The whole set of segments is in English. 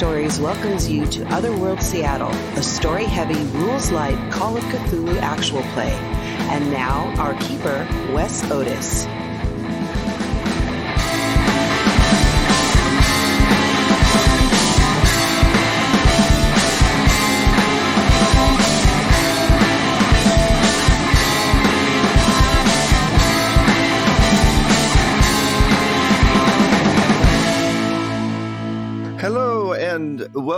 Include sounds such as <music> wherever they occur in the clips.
Stories welcomes you to Otherworld Seattle, a story heavy, rules light Call of Cthulhu actual play. And now, our keeper, Wes Otis.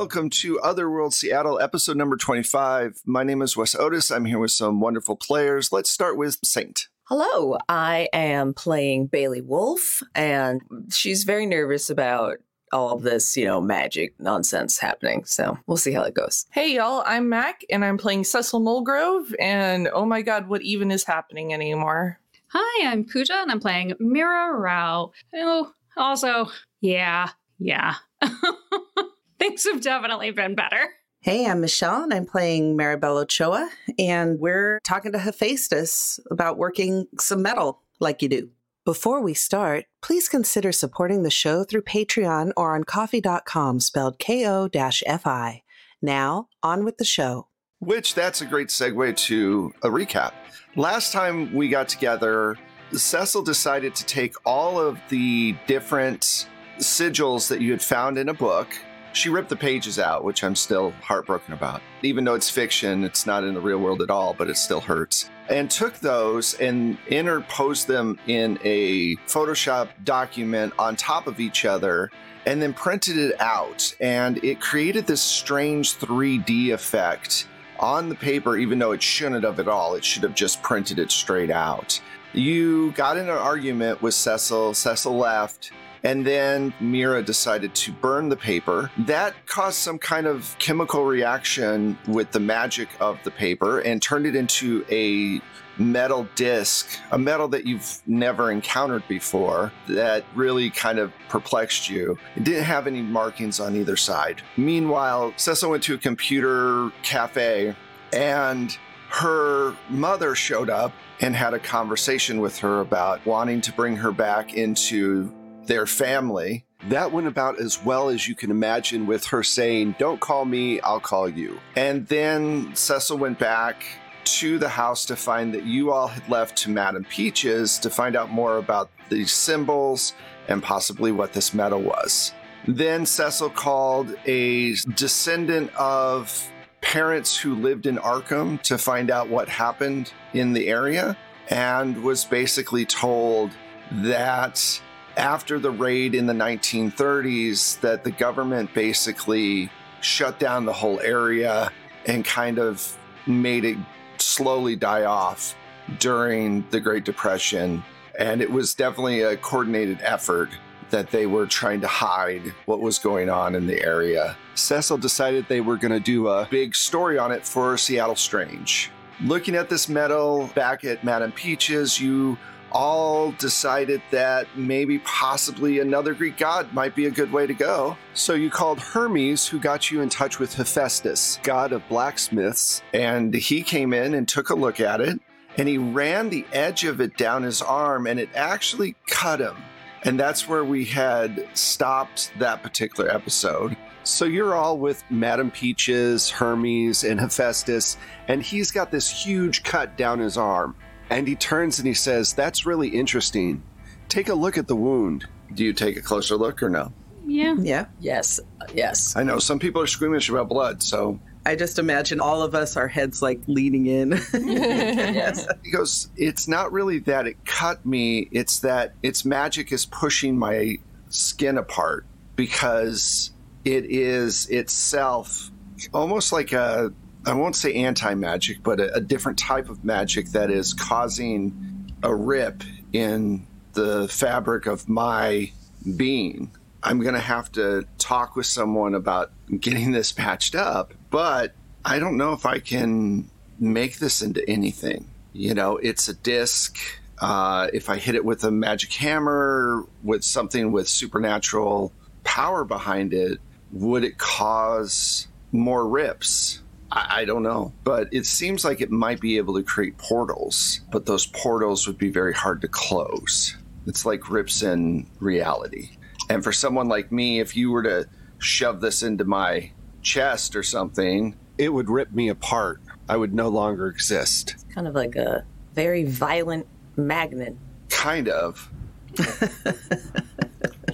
Welcome to Otherworld Seattle, episode number 25. My name is Wes Otis. I'm here with some wonderful players. Let's start with Saint. Hello, I am playing Bailey Wolf, and she's very nervous about all of this, you know, magic nonsense happening. So we'll see how it goes. Hey y'all, I'm Mac and I'm playing Cecil Mulgrove and oh my god, what even is happening anymore? Hi, I'm Pooja and I'm playing Mira Rao. Oh, also, yeah, yeah. <laughs> Things have definitely been better. Hey, I'm Michelle, and I'm playing Maribel Ochoa, and we're talking to Hephaestus about working some metal like you do. Before we start, please consider supporting the show through Patreon or on coffee.com spelled ko-fi. Now, on with the show. Which that's a great segue to a recap. Last time we got together, Cecil decided to take all of the different sigils that you had found in a book. She ripped the pages out, which I'm still heartbroken about. Even though it's fiction, it's not in the real world at all, but it still hurts. And took those and interposed them in a Photoshop document on top of each other and then printed it out. And it created this strange 3D effect on the paper, even though it shouldn't have at all. It should have just printed it straight out. You got in an argument with Cecil. Cecil left. And then Mira decided to burn the paper. That caused some kind of chemical reaction with the magic of the paper and turned it into a metal disc, a metal that you've never encountered before that really kind of perplexed you. It didn't have any markings on either side. Meanwhile, Cecil went to a computer cafe and her mother showed up and had a conversation with her about wanting to bring her back into their family. That went about as well as you can imagine with her saying, Don't call me, I'll call you. And then Cecil went back to the house to find that you all had left to Madame Peaches to find out more about these symbols and possibly what this metal was. Then Cecil called a descendant of parents who lived in Arkham to find out what happened in the area and was basically told that after the raid in the 1930s that the government basically shut down the whole area and kind of made it slowly die off during the Great Depression. And it was definitely a coordinated effort that they were trying to hide what was going on in the area. Cecil decided they were going to do a big story on it for Seattle Strange. Looking at this metal back at Madame Peaches, you all decided that maybe possibly another Greek god might be a good way to go. So you called Hermes, who got you in touch with Hephaestus, god of blacksmiths, and he came in and took a look at it. And he ran the edge of it down his arm, and it actually cut him. And that's where we had stopped that particular episode. So you're all with Madame Peaches, Hermes, and Hephaestus, and he's got this huge cut down his arm. And he turns and he says, That's really interesting. Take a look at the wound. Do you take a closer look or no? Yeah. Yeah. Yes, yes. I know some people are squeamish about blood, so I just imagine all of us, our heads like leaning in. <laughs> yes. he goes, It's not really that it cut me, it's that its magic is pushing my skin apart because it is itself almost like a I won't say anti magic, but a, a, different type of magic that is causing a rip in the fabric of my being. I'm going to have to talk with someone about getting this <laughs> patched up, but I don't know if I can make this into anything. You know, it's a disc. Uh, if I hit it with a magic hammer, with something with supernatural power behind it, would it cause more rips? I, I don't know. But it seems like it might be able to create portals, but those portals would be very hard to close. It's like rips in reality. And for someone like me, if you were to shove this into my chest or something, It would rip me apart. I would no longer exist. Kind of like a very violent magnet. kind of <laughs>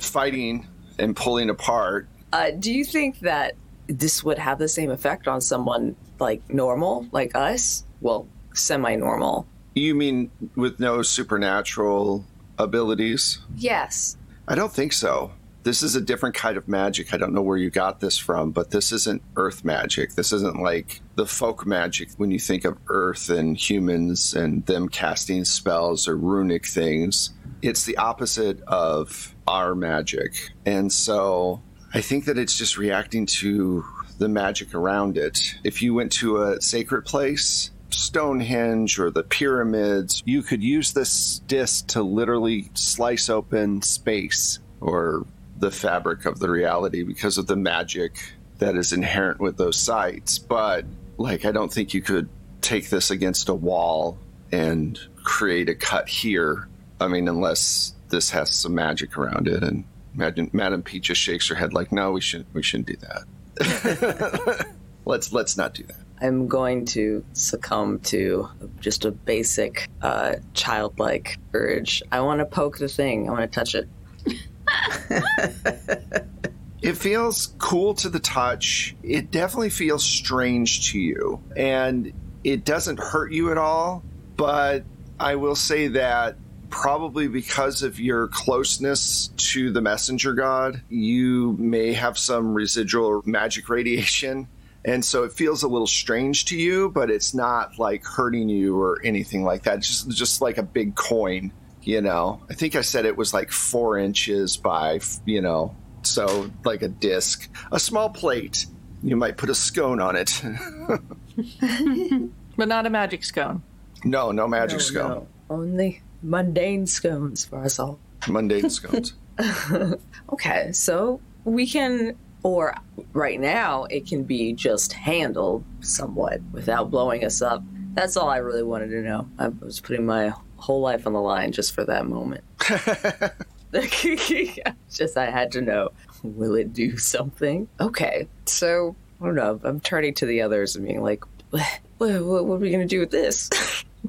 fighting and pulling apart. Uh, do you think that this would have the same effect on someone like normal, like us? Well, semi normal. You mean with no supernatural abilities? Yes. I don't think so. This is a different kind of magic. I don't know where you got this from, but this isn't earth magic. This isn't like the folk magic when you think of earth and humans and them casting spells or runic things. It's the opposite of our magic. And so I think that it's just reacting to the magic around it. If you went to a sacred place, Stonehenge or the pyramids, you could use this disc to literally slice open space or the fabric of the reality because of the magic that is inherent with those sites. But, like, I don't think you could take this against a wall and create a cut here. I mean, unless this has some magic around it. And Madam, Madam P just shakes her head like, no, we shouldn't, we shouldn't do that. <laughs> <laughs> let's, let's not do that. I'm going to succumb to just a basic uh, childlike urge. I want to poke the thing. I want to touch it. <laughs> It feels cool to the touch. It definitely feels strange to you. And it doesn't hurt you at all. But I will say that probably because of your closeness to the messenger god, you may have some residual magic radiation. And so it feels a little strange to you, but it's not like hurting you or anything like that. It's just just like a big coin, you know. I think I said it was like four inches by, you know, so like a disc, a small plate. You might put a scone on it. <laughs> <laughs> But not a magic scone. no, no magic No, scone. no. Only mundane scones for us all. Mundane scones. <laughs> Okay, so we can, or right now, it can be just handled somewhat without blowing us up. That's all I really wanted to know. I was putting my whole life on the line just for that moment. <laughs> <laughs> just I had to know. Will it do something? Okay, so I don't know. I'm turning to the others and being like, what, what, what are we going to do with this?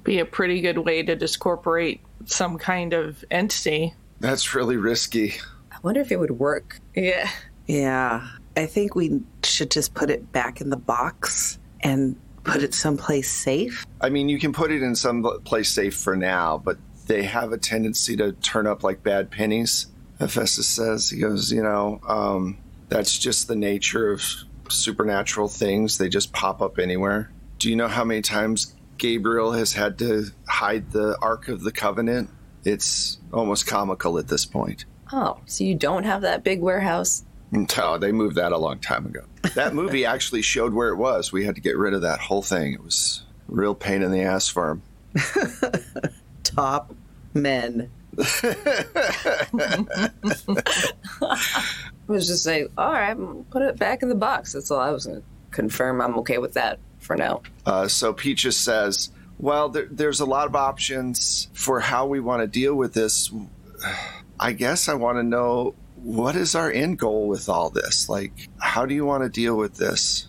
Be a pretty good way to discorporate some kind of entity. That's really risky. I wonder if it would work. Yeah. Yeah. I think we should just put it back in the box and put it someplace safe. I mean, you can put it in some place safe for now, but they have a tendency to turn up like bad pennies. Hephaestus says, he goes, you know, um, that's just the nature of supernatural things. They just pop up anywhere. Do you know how many times Gabriel has had to hide the Ark of the Covenant? It's almost comical at this point. Oh, so you don't have that big warehouse? No, they moved that a long time ago. That movie <laughs> actually showed where it was. We had to get rid of that whole thing. It was a real pain in the ass for him. <laughs> Top men. <laughs> I was just say, all right, put it back in the box. That's all I was going to confirm. I'm okay with that for now. Uh, so Peaches says, "Well, there, there's a lot of options for how we want to deal with this. <sighs> I guess I want to know what is our end goal with all this. Like, how do you want to deal with this?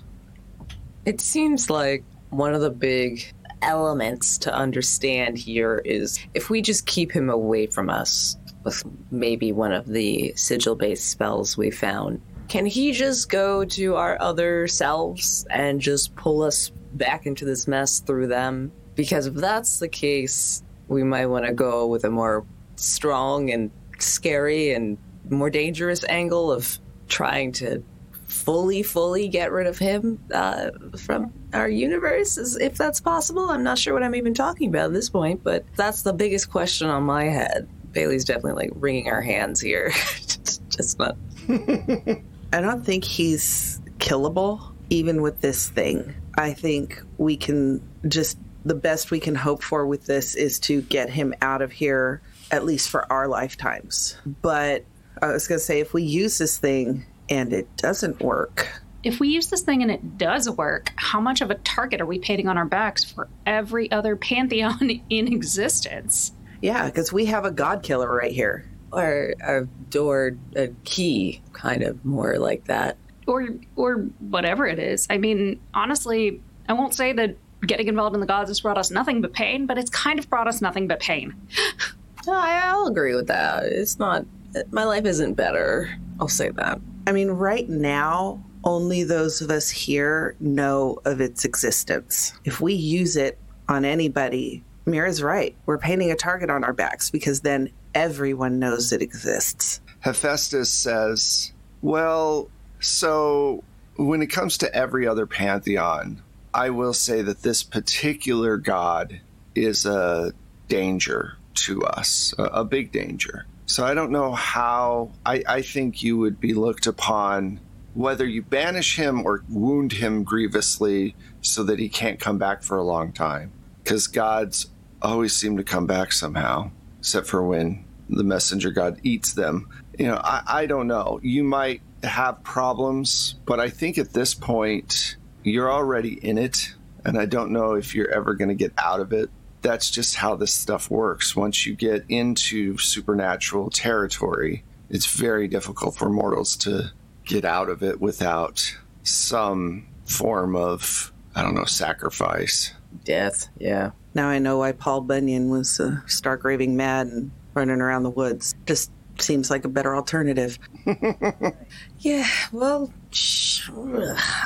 It seems like one of the big elements to understand here is if we just keep him away from us with maybe one of the sigil based spells we found, can he just go to our other selves and just pull us back into this mess through them? Because if that's the case, we might want to go with a more strong and scary and more dangerous angle of trying to fully, fully get rid of him uh, from our universe, if that's possible. I'm not sure what I'm even talking about at this point, but that's the biggest question on my head. Bailey's definitely like wringing our hands here. <laughs> Just not. <laughs> I don't think he's killable, even with this thing. I think we can just, the best we can hope for with this is to get him out of here, at least for our lifetimes. But I was going to say, if we use this thing and it doesn't work, If we use this thing and it does work, how much of a target are we painting on our backs for every other pantheon <laughs> in existence? yeah, because we have a god killer right here. Or a door, a key, kind of more like that. Or or whatever it is. I mean, honestly, I won't say that getting involved in the gods has brought us nothing but pain, but it's kind of brought us nothing but pain. <laughs> No, I- I'll agree with that. It's not, my life isn't better. I'll say that. I mean, right now, only those of us here know of its existence. If we use it on anybody, Mira's right. We're painting a target on our backs because then everyone knows it exists. Hephaestus says, Well, so when it comes to every other pantheon, I will say that this particular god is a danger to us, a, a big danger. So I don't know how, I, I think you would be looked upon whether you banish him or wound him grievously so that he can't come back for a long time. Because gods always seem to come back somehow, except for when the messenger god eats them. You know, I, I don't know. You might have problems, but I think at this point, you're already in it. And I don't know if you're ever going to get out of it. That's just how this stuff works. Once you get into supernatural territory, it's very difficult for mortals to get out of it without some form of, I don't know, sacrifice. Death, yeah. Now I know why Paul Bunyan was uh, stark raving mad and running around the woods. Just seems like a better alternative. <laughs> Yeah, well,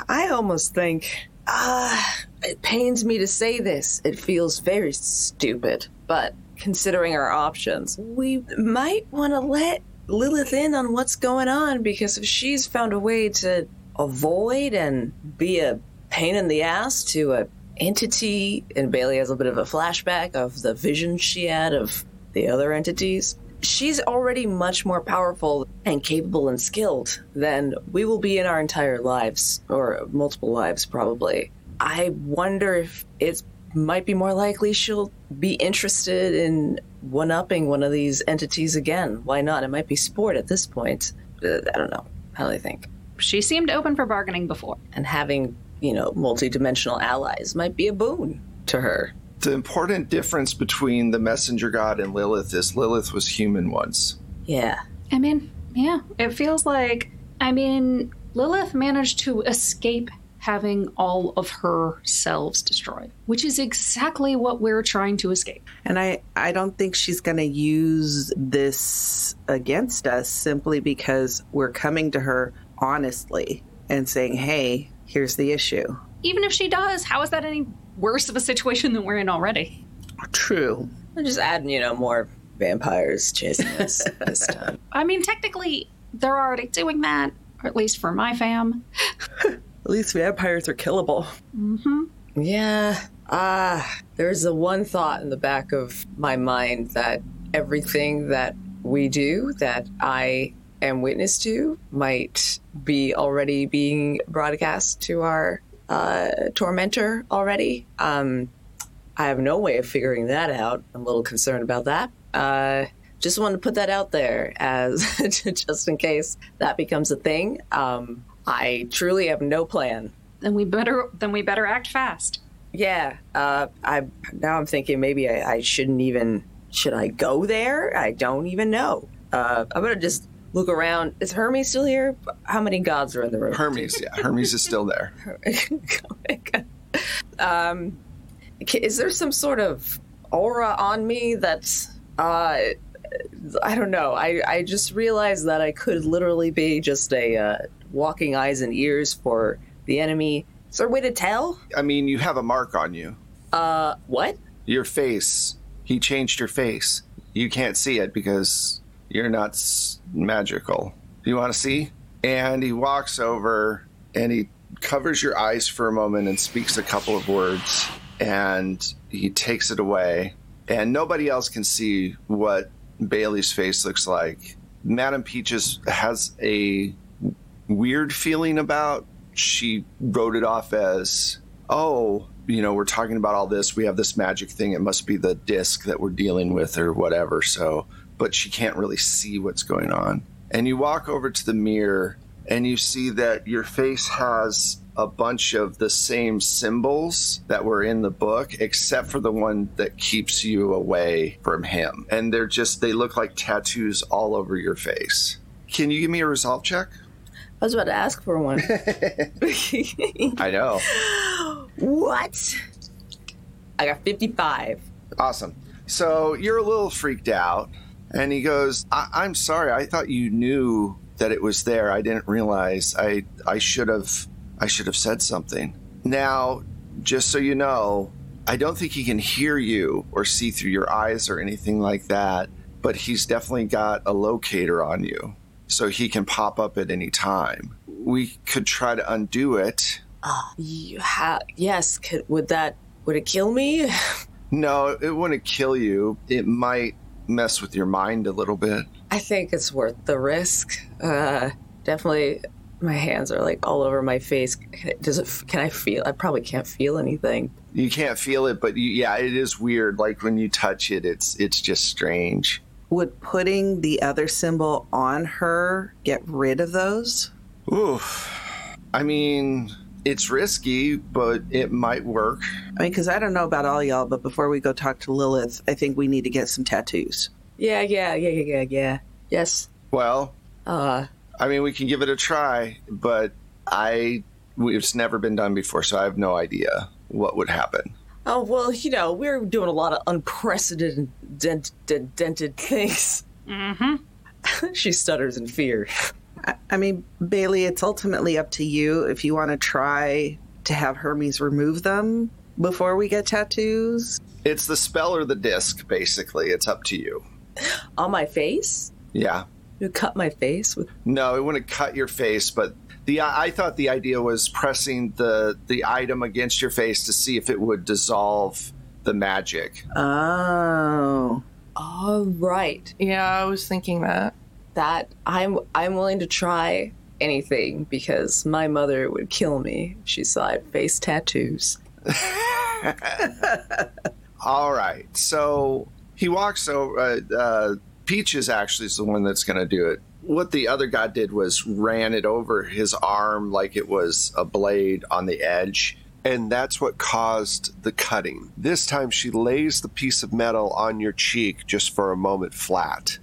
I almost think. Ah, it pains me to say this. It feels very stupid. But considering our options, we might want to let Lilith in on what's going on because if she's found a way to avoid and be a pain in the ass to a entity, and Bailey has a bit of a flashback of the vision she had of the other entities. She's already much more powerful and capable and skilled than we will be in our entire lives, or multiple lives, probably. I wonder if it might be more likely she'll be interested in one upping one of these entities again. Why not? It might be sport at this point. Uh, I don't know. How do they think? She seemed open for bargaining before. And having, you know, multi-dimensional allies might be a boon to her. The important difference between the messenger god and Lilith is Lilith was human once. Yeah. I mean, yeah, it feels like. I mean, Lilith managed to escape having all of her selves destroyed, which is exactly what we're trying to escape. And I, I don't think she's going to use this against us simply because we're coming to her honestly and saying, hey, here's the issue. Even if she does, how is that any worse of a situation than we're in already? True. We're just adding, you know, more vampires chasing us <laughs> this time. I mean, technically, they're already doing that, or at least for my fam. <laughs> At least vampires are killable. Mm-hmm. Yeah. Ah, there's the one thought in the back of my mind that everything that we do that I am witness to might be already being broadcast to our uh, tormentor already. Um, I have no way of figuring that out. I'm a little concerned about that. Uh, just wanted to put that out there as <laughs> just in case that becomes a thing. Um, I truly have no plan Then we better then we better act fast. yeah, uh, I now I'm thinking maybe I, I shouldn't even. Should I go there? I don't even know. Uh, I'm gonna just look around. Is Hermes still here? How many gods are in the room? Hermes, yeah, Hermes is still there. Oh my God. um, is there some sort of aura on me that's uh, I don't know. I I just realized that I could literally be just a uh, walking eyes and ears for the enemy. Is there a way to tell? I mean, you have a mark on you. Uh, what? Your face. He changed your face. You can't see it because you're not magical. You want to see? And he walks over and he covers your eyes for a moment and speaks a couple of words. And he takes it away. And nobody else can see what Bailey's face looks like. Madame Peaches has a weird feeling about. She wrote it off as oh, you know, we're talking about all this. We have this magic thing. It must be the disc that we're dealing with or whatever. So, but she can't really see what's going on. And you walk over to the mirror and you see that your face has a bunch of the same symbols that were in the book, except for the one that keeps you away from him. And they're just, they look like tattoos all over your face. Can you give me a resolve check? I was about to ask for one. <laughs> I know. what? I got 55. Awesome. So you're a little freaked out. And he goes, I- I'm sorry. I thought you knew that it was there. I didn't realize. I I should have I should have said something. Now, just so you know, I don't think he can hear you or see through your eyes or anything like that, but he's definitely got a locator on you. So he can pop up at any time. We could try to undo it. Ah, you ha- yes, could, would that, would it kill me? <laughs> No, it wouldn't kill you. It might mess with your mind a little bit. I think it's worth the risk. Uh, definitely, my hands are like all over my face. Does it? Can I feel? I probably can't feel anything. You can't feel it, but you, yeah, it is weird. Like when you touch it, it's it's just strange. Would putting the other symbol on her get rid of those? Oof. I mean, it's risky, but it might work. I mean, because I don't know about all y'all, but before we go talk to Lilith, I think we need to get some tattoos. Yeah, yeah, yeah, yeah, yeah, yeah. Yes. Well, Uh, I mean, we can give it a try, but I it's never been done before, so I have no idea what would happen. oh well, you know, we're doing a lot of unprecedented dent, dent, dented things. Mm-hmm. <laughs> she stutters in fear. I, I mean, Bailey, it's ultimately up to you if you want to try to have Hermes remove them before we get tattoos. It's the spell or the disc, basically. It's up to you. <gasps> On my face? Yeah. You cut my face with. No, it wouldn't cut your face, but the I thought the idea was pressing the the item against your face to see if it would dissolve the magic. Oh. Oh, right. Yeah, I was thinking that. That I'm I'm willing to try anything because my mother would kill me if she saw I had face tattoos. <laughs> All right, so he walks over. Uh, uh, Peach is actually the one that's going to do it. What the other guy did was ran it over his arm like it was a blade on the edge. And that's what caused the cutting. This time she lays the piece of metal on your cheek just for a moment flat.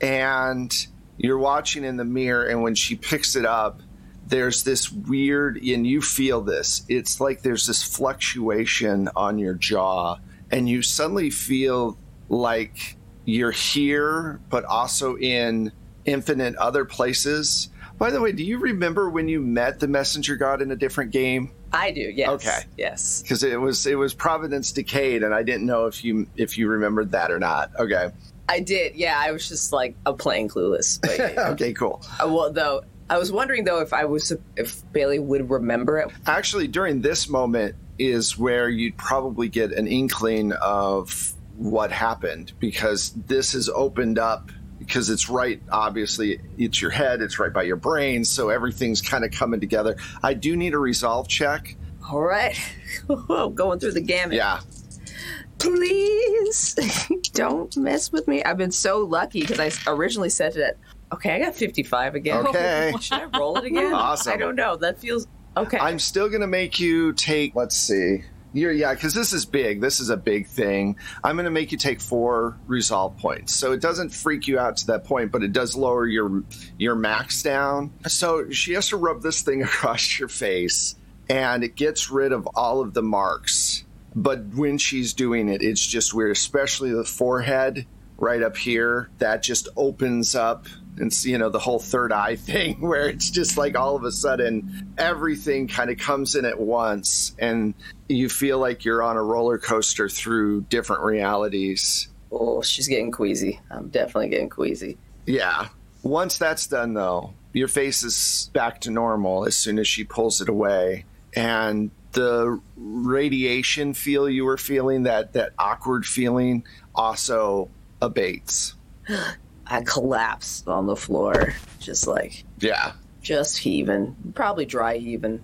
and you're watching in the mirror and when she picks it up there's this weird and you feel this it's like there's this fluctuation on your jaw and you suddenly feel like you're here but also in infinite other places by the way do you remember when you met the messenger god in a different game I do, yes. Okay. Yes. because it was it was providence decayed and i didn't know if you if you remembered that or not okay I did, yeah. I was just like a playing clueless. But, <laughs> okay cool Uh, well, though, I was wondering though if I was if Bailey would remember it. actually during this moment is where you'd probably get an inkling of what happened because this has opened up because it's right obviously it's your head it's right by your brain so everything's kind of coming together i do need a resolve check All right, <laughs> going through the gamut. yeah Please <laughs> don't mess with me. I've been so lucky because I originally set it. Okay, I got fifty-five again. <laughs> Okay. Should I roll it again? Awesome. I don't know. That feels okay. i'm still gonna make you take let's see you're yeah because this is big this is a big thing i'm gonna make you take four resolve points so it doesn't freak you out to that point but it does lower your your max down so she has to rub this thing <laughs> across your face and it gets rid of all of the marks but when she's doing it it's just weird especially the forehead right up here that just opens up and you know the whole third eye <laughs> thing where it's just like all of a sudden everything kind of comes in at once and you feel like you're on a roller coaster through different realities oh, she's getting queasy. I'm definitely getting queasy. yeah once that's done though your face is back to normal as soon as she pulls it away and the radiation feel you were feeling that that awkward feeling also abates <gasps> I collapsed on the floor, just like yeah just heaving, probably dry heaving.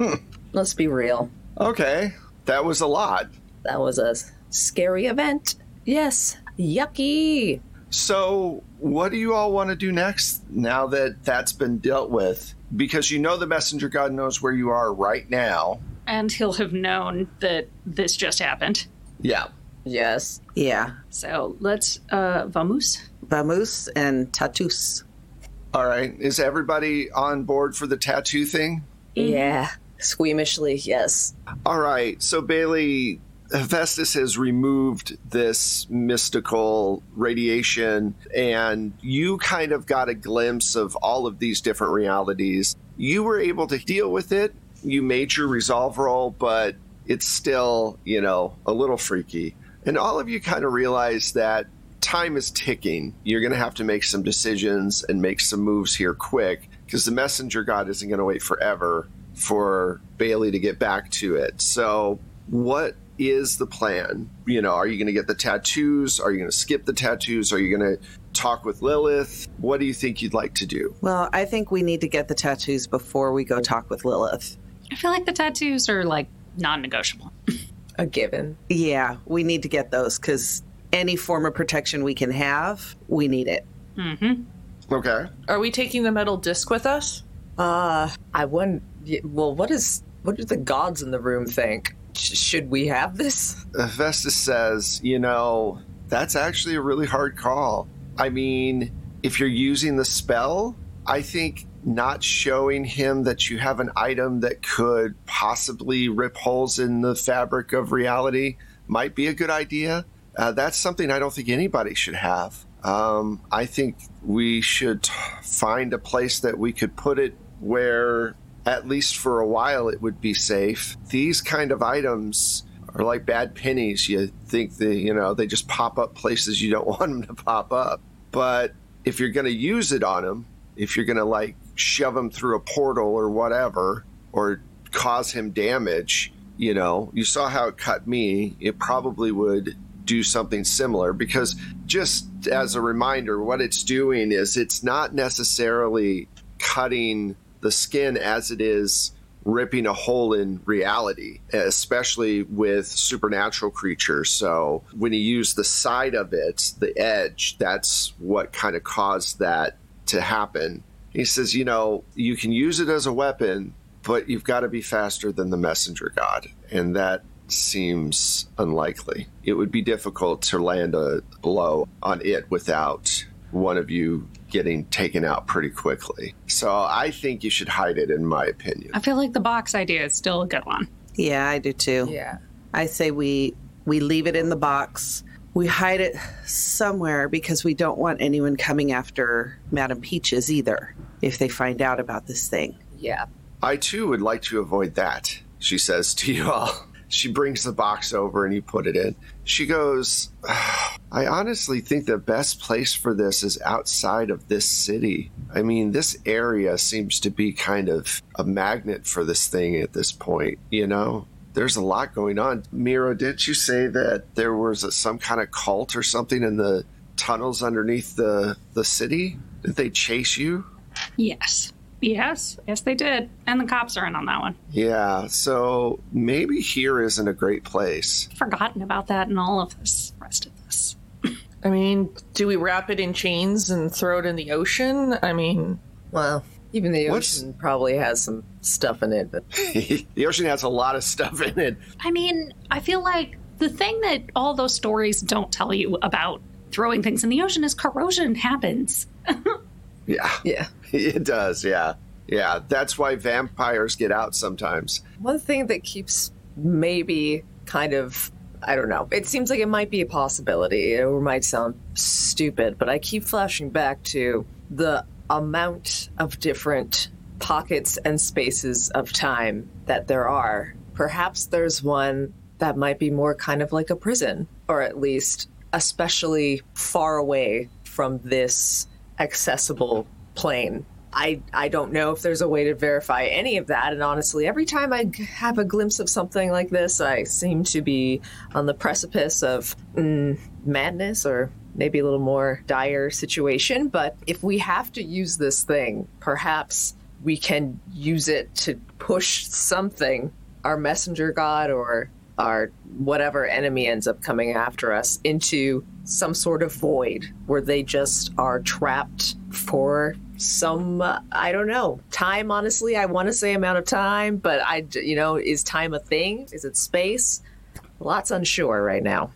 <laughs> Let's be real. Okay, that was a lot. That was a scary event. Yes. Yucky. So, what do you all want to do next now that that's been dealt with? Because you know the messenger god knows where you are right now. And he'll have known that this just happened. Yeah. Yes. Yeah. So let's, uh, vamos. Vamos and tattoos. All right. Is everybody on board for the tattoo thing? Yeah. Squeamishly, yes. All right. So, Bailey, Hephaestus has removed this mystical radiation, and you kind of got a glimpse of all of these different realities. You were able to deal with it. You made your resolve roll, but it's still, you know, a little freaky. And all of you kind of realize that time is ticking. You're going to have to make some decisions and make some moves here quick because the messenger god isn't going to wait forever for Bailey to get back to it. So, what is the plan? You know, are you going to get the tattoos? Are you going to skip the tattoos? Are you going to talk with Lilith? What do you think you'd like to do? Well, I think we need to get the tattoos before we go talk with Lilith. I feel like the tattoos are like non negotiable. A given. Yeah, we need to get those because any form of protection we can have, we need it. Mm-hmm. Okay. Are we taking the metal disc with us? Uh, I wouldn't. Well, what is. What do the gods in the room think? Sh- should we have this? Hephaestus says, you know, that's actually a really hard call. I mean, if you're using the spell, I think not showing him that you have an item that could possibly rip holes in the fabric of reality might be a good idea. Uh, that's something I don't think anybody should have. Um, I think we should find a place that we could put it where, at least for a while, it would be safe. These kind of items are like bad pennies. You think they, you know, they just pop up places you don't <laughs> want them to pop up. But if you're going to use it on them, if you're going to like shove him through a portal or whatever, or cause him damage, you know, you saw how it cut me. It probably would do something similar because just as a reminder, what it's doing is it's not necessarily cutting the skin as it is ripping a hole in reality, especially with supernatural creatures. So when you use the side of it, the edge, that's what kind of caused that to happen. He says, you know, you can use it as a weapon, but you've got to be faster than the messenger god. And that seems unlikely. It would be difficult to land a blow on it without one of you getting taken out pretty quickly. So I think you should hide it, in my opinion. I feel like the box idea is still a good one. Yeah, I do too. Yeah. I say we we leave it in the box. We hide it somewhere because we don't want anyone coming after Madame Peaches either if they find out about this thing. Yeah. I too would like to avoid that, she says to you all. <laughs> She brings the box over and you put it in. She goes, I honestly think the best place for this is outside of this city. I mean, this area seems to be kind of a magnet for this thing at this point, you know? There's a lot going on. Mira, didn't you say that there was a, some kind of cult or something in the tunnels underneath the, the city? Did they chase you? Yes. Yes. Yes, they did. And the cops are in on that one. Yeah, so maybe here isn't a great place. Forgotten about that in all of this rest of this. I mean, do we wrap it in chains and throw it in the ocean? I mean, Well, even the What's- ocean probably has some stuff in it, but <laughs> the ocean has a lot of stuff in it. I mean, I feel like the thing that all those stories don't tell you about throwing things in the ocean is corrosion happens. <laughs> Yeah, yeah. <laughs> it does. Yeah, yeah. That's why vampires get out sometimes. One thing that keeps maybe kind of I don't know. It seems like it might be a possibility or might sound stupid, but I keep flashing back to the amount of different pockets and spaces of time that there are. Perhaps there's one that might be more kind of like a prison, or at least especially far away from this accessible plane. I, I don't know if there's a way to verify any of that. And honestly, every time I have a glimpse of something like this, I seem to be on the precipice of mm, madness or maybe a little more dire situation. But if we have to use this thing, perhaps we can use it to push something our messenger god or our whatever enemy ends up coming after us into some sort of void where they just are trapped for some uh, i don't know time honestly. I want to say amount of time but i you know is time a thing? Is it space? Lots unsure right now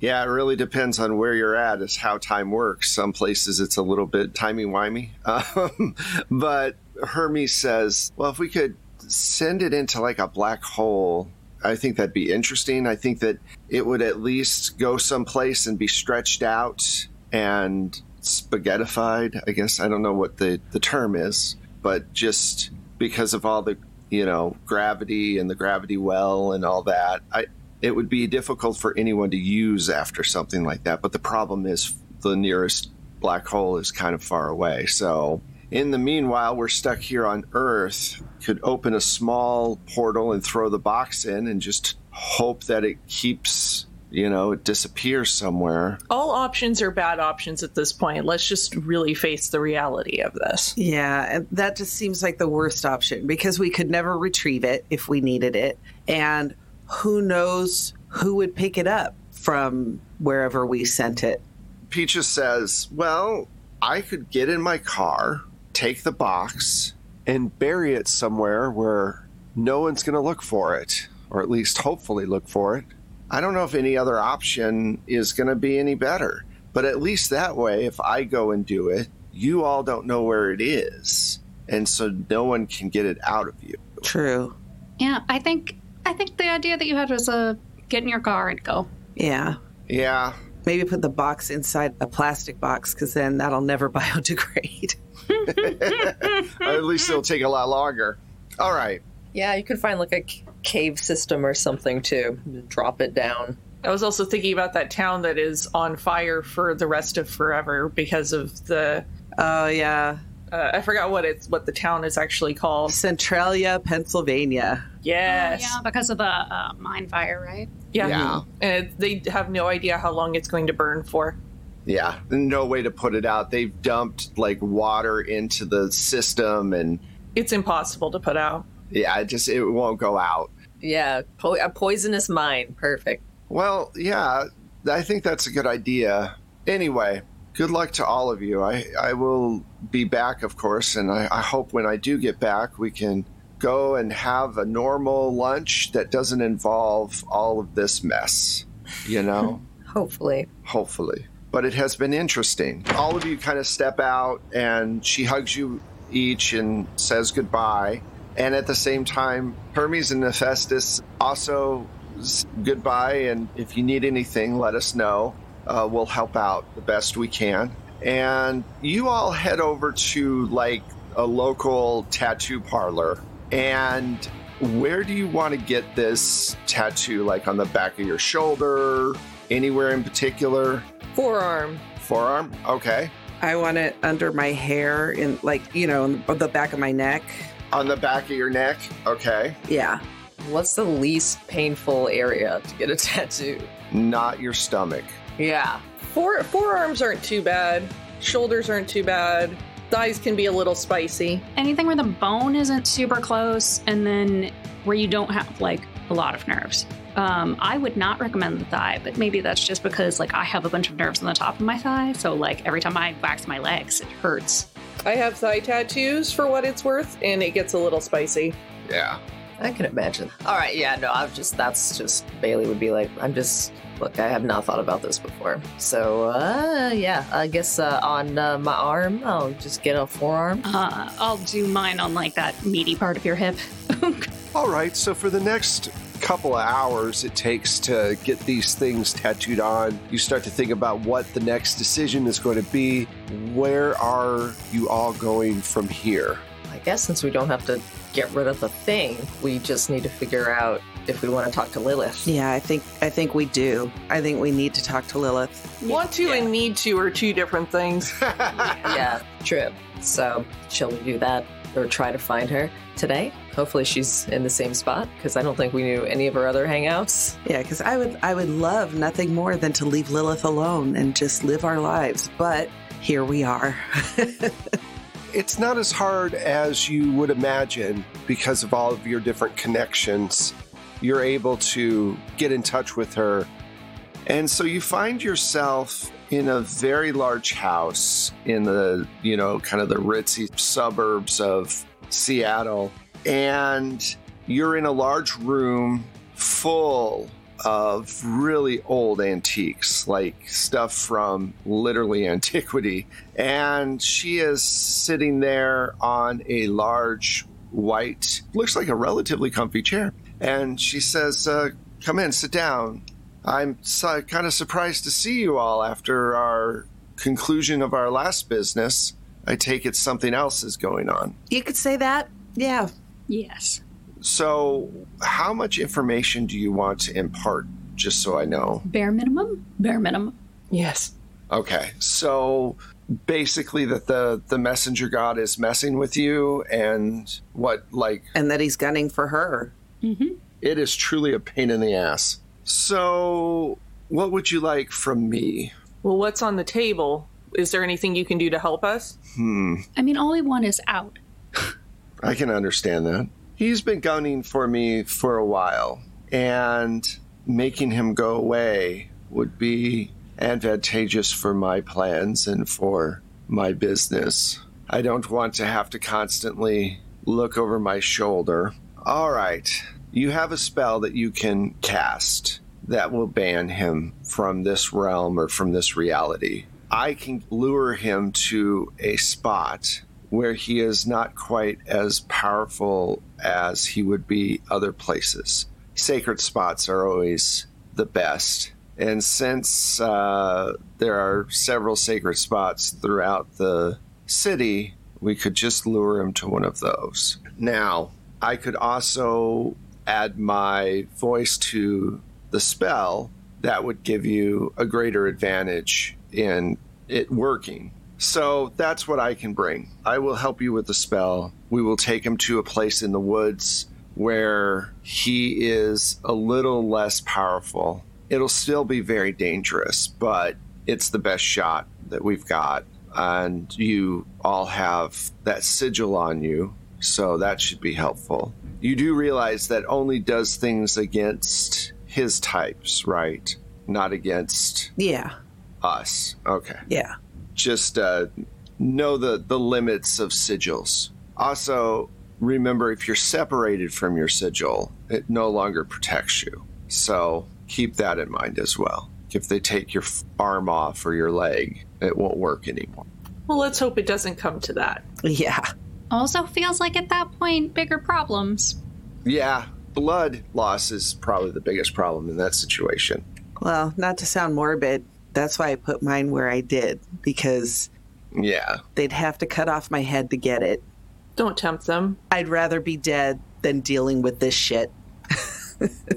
Yeah, it really depends on where you're at, is how time works. Some places it's a little bit timey wimey. Um, <laughs> but Hermes says, well, if we could send it into like a black hole, I think that'd be interesting. I think that it would at least go someplace and be stretched out and spaghettified. I guess I don't know what the, the term is, but just because of all the, you know, gravity and the gravity well and all that, I, it would be difficult for anyone to use after something like that. But the problem is the nearest black hole is kind of far away. So, in the meanwhile, we're stuck here on Earth. Could open a small portal and throw the box in and just hope that it keeps, you know, it disappears somewhere. All options are bad options at this point. Let's just really face the reality of this. Yeah, that just seems like the worst option because we could never retrieve it if we needed it. And who knows who would pick it up from wherever we sent it. Peaches says, Well, I could get in my car, take the box, and bury it somewhere where no one's going to look for it, or at least hopefully look for it. I don't know if any other option is going to be any better. But at least that way, if I go and do it, you all don't know where it is. And so no one can get it out of you. True. Yeah, I think I think the idea that you had was uh, get in your car and go. Yeah. Yeah. Maybe put the box inside a plastic box because then that'll never <laughs> biodegrade. <laughs> At least it'll take a lot longer. All right. yeah you could find like a c- cave system or something to drop it down I was also thinking about that town that is on fire for the rest of forever because of the Oh, yeah. Uh, I forgot what it's what the town is actually called. Centralia, Pennsylvania. Yes. Oh, yeah, because of the uh, mine fire, right? Yeah. Yeah. And they have no idea how long it's going to burn for. Yeah. No way to put it out. They've dumped like water into the system and It's impossible to put out. yeah, it just it won't go out. yeah po- a poisonous mine perfect Well, yeah, I think that's a good idea. Anyway, good luck to all of you. I, I will be back, of course, and I, I hope when I do get back, we can go and have a normal lunch that doesn't involve all of this mess, you know? <laughs> hopefully Hopefully. But it has been interesting. All of you kind of step out, and she hugs you each and says goodbye. And at the same time, Hermes and Hephaestus also goodbye. And if you need anything, let us know. Uh, we'll help out the best we can. And you all head over to like a local tattoo parlor. And where do you want to get this tattoo? Like on the back of your shoulder? Anywhere in particular? forearm Forearm? Okay. I want it under my hair, in like, you know, on the back of my neck. On the back of your neck? Okay. Yeah. what's the least painful area to get a <laughs> tattoo Not your stomach. Yeah Fore- forearms aren't too bad. Shoulders aren't too bad. Thighs can be a little spicy. Anything where the bone isn't super close, and then where you don't have like a lot of nerves. Um, I would not recommend the thigh, but maybe that's just because like I have a bunch of nerves on the top of my thigh, so like every time I wax my legs, it hurts. I have thigh tattoos for what it's worth, and it gets a little spicy. Yeah. I can imagine. All right, yeah, no, I'm just that's just Bailey would be like, I'm just look, I have not thought about this before. So, uh, yeah, I guess uh, on uh, my arm, I'll just get a forearm. Uh, I'll do mine on like that meaty part of your hip. <laughs> All right, so for the next couple of hours it takes to get these things tattooed on, you start to think about what the next decision is going to be. Where are you all going from here? I guess since we don't have to get rid of the thing, we just need to figure out if we want to talk to Lilith. Yeah, I think I think we do. I think we need to talk to Lilith. Want to and need to are two different things. <laughs> yeah, true. So, shall we do that or try to find her today? Hopefully, she's in the same spot because I don't think we knew any of her other hangouts. Yeah, because I would I would love nothing more than to leave Lilith alone and just live our lives. But here we are. <laughs> it's not as hard as you would imagine because of all of your different connections. You're able to get in touch with her. And so you find yourself in a very large house in the, you know, kind of the ritzy suburbs of Seattle. And you're in a large room full of really old antiques, like stuff from literally <laughs> antiquity. And she is sitting there on a large white, looks like a relatively comfy chair. And she says, uh, Come in, sit down. I'm su- kind of surprised to see you all after our conclusion of our last business. I take it something else is going on. You could say that. Yeah. Yes. So, how much information do you want to impart, just so I know? Bare minimum? Bare minimum. Yes. Okay, so basically, that the the messenger god is messing with you, and what like And that he's gunning for her. Mm-hmm. it is truly a pain in the ass. So, what would you like from me? Well, what's on the table? Is there anything you can do to help us? Hmm, I mean, all we want is out. I can understand that. He's been gunning for me for a while, and making him go away would be advantageous for my plans and for my business. I don't want to have to constantly look over my shoulder. All right, you have a spell that you can cast that will ban him from this realm or from this reality. I can lure him to a spot where he is not quite as powerful as he would be other places. Sacred spots are always the best. And since uh, there are several sacred spots throughout the city, we could just lure him to one of those. Now, I could also add my voice to the spell that would give you a greater advantage in it working. So that's what I can bring. I will help you with the spell. We will take him to a place in the woods where he is a little less powerful. It'll still be very dangerous, but it's the best shot that we've got. And you all have that sigil on you, so that should be helpful. You do realize that only does things against his types, right? Not against Yeah. us. Okay Yeah. Just uh, know the, the limits of sigils. Also, remember if you're separated from your sigil, it no longer protects you. So keep that in mind as well. If they take your arm off or your leg, it won't work anymore. Well, let's hope it doesn't come to that. Yeah. Also, feels like at that point, bigger problems. Yeah, blood loss is probably the biggest problem in that situation. Well, not to sound morbid, that's why I put mine where I did, because Yeah. they'd have to cut off my head to get it. Don't tempt them. I'd rather be dead than dealing with this shit. <laughs>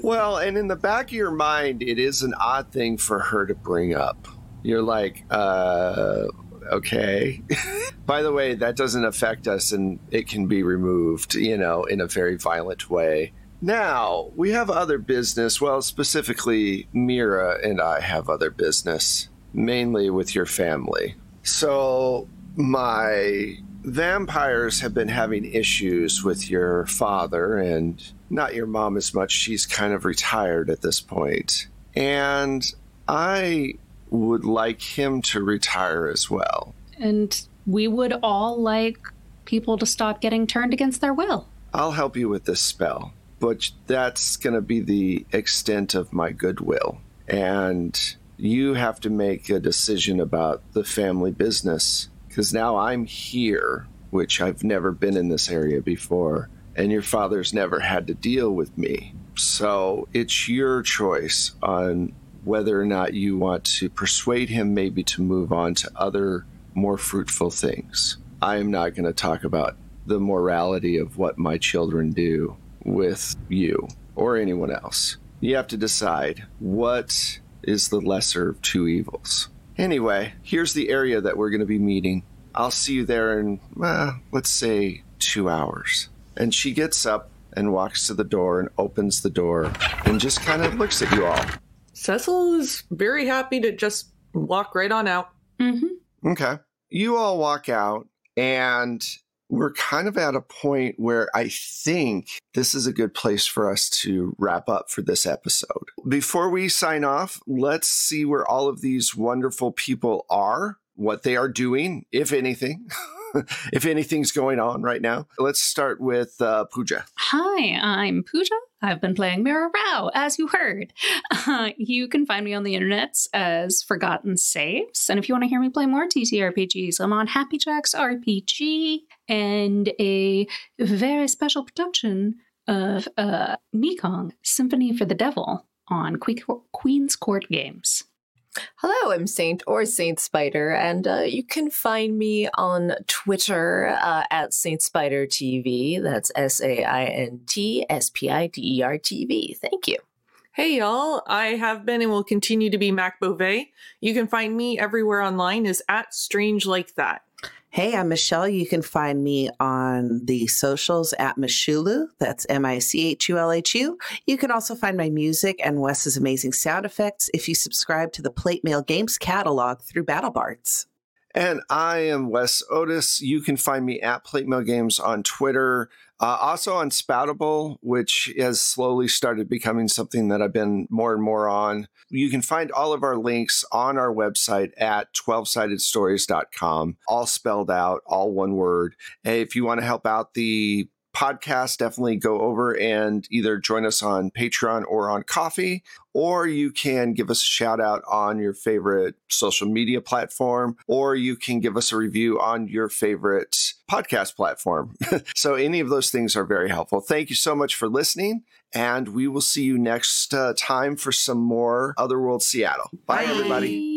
Well, and in the back of your mind, it is an odd thing for her to bring up. You're like, uh, okay. <laughs> By the way, that doesn't affect us and it can be removed, you know, in a very violent way. Now, we have other business. Well, specifically, Mira and I have other business, mainly with your family. So, my vampires have been having issues with your father and not your mom as much. She's kind of retired at this point. And I would like him to retire as well. And we would all like people to stop getting turned against their will. I'll help you with this spell, but that's going to be the extent of my goodwill. And you have to make a decision about the family business because now I'm here, which I've never been in this area before, and your father's never had to deal with me. So it's your choice on whether or not you want to persuade him maybe to move on to other more fruitful things. I am not going to talk about the morality of what my children do with you or anyone else. You have to decide what is the lesser of two evils. Anyway, here's the area that we're going to be meeting. I'll see you there in, uh, let's say, two hours. And she gets up and walks to the door and opens the door and just kind of looks at you all. Cecil is very happy to just walk right on out. Mm-hmm. Okay. You all walk out, And we're kind of at a point where I think this is a good place for us to wrap up for this episode. Before we sign off, let's see where all of these wonderful people are, what they are doing, if anything. <laughs> <laughs> if anything's going on right now. Let's start with uh, Pooja. Hi, I'm Pooja. I've been playing Mira Rao, as you heard. Uh, you can find me on the internet as Forgotten Saves. And if you want to hear me play more TTRPGs, I'm on Happy Jacks RPG and a very special production of uh, Mekong Symphony for the Devil on que- Queen's Court Games. Hello, I'm Saint or Saint Spider, and uh, you can find me on Twitter uh, at Saint Spider TV. That's S A I N T S P I D E R T V. Thank you. Hey y'all, I have been and will continue to be Mac Beauvais. You can find me everywhere online as at Strange Like That. Hey, I'm Michelle. You can find me on the socials at Michulhu. That's M I C H U L H U. You can also find my music and Wes's amazing sound effects if you subscribe to the Plate Mail Games catalog through BattleBards. And I am Wes Otis. You can find me at Plate Mail Games on Twitter. Uh, also on Spoutible, which has slowly started becoming something that I've been more and more on. You can find all of our links on our website at 12sidedstories.com, all spelled out, all one word. If you want to help out the podcast, definitely go over and either join us on Patreon or on Ko-fi, or you can give us a shout out on your favorite social media platform, or you can give us a review on your favorite podcast platform. <laughs> so, any of those things are very helpful. Thank you so much for listening, and we will see you next uh, time for some more Otherworld Seattle. Bye, Bye. everybody.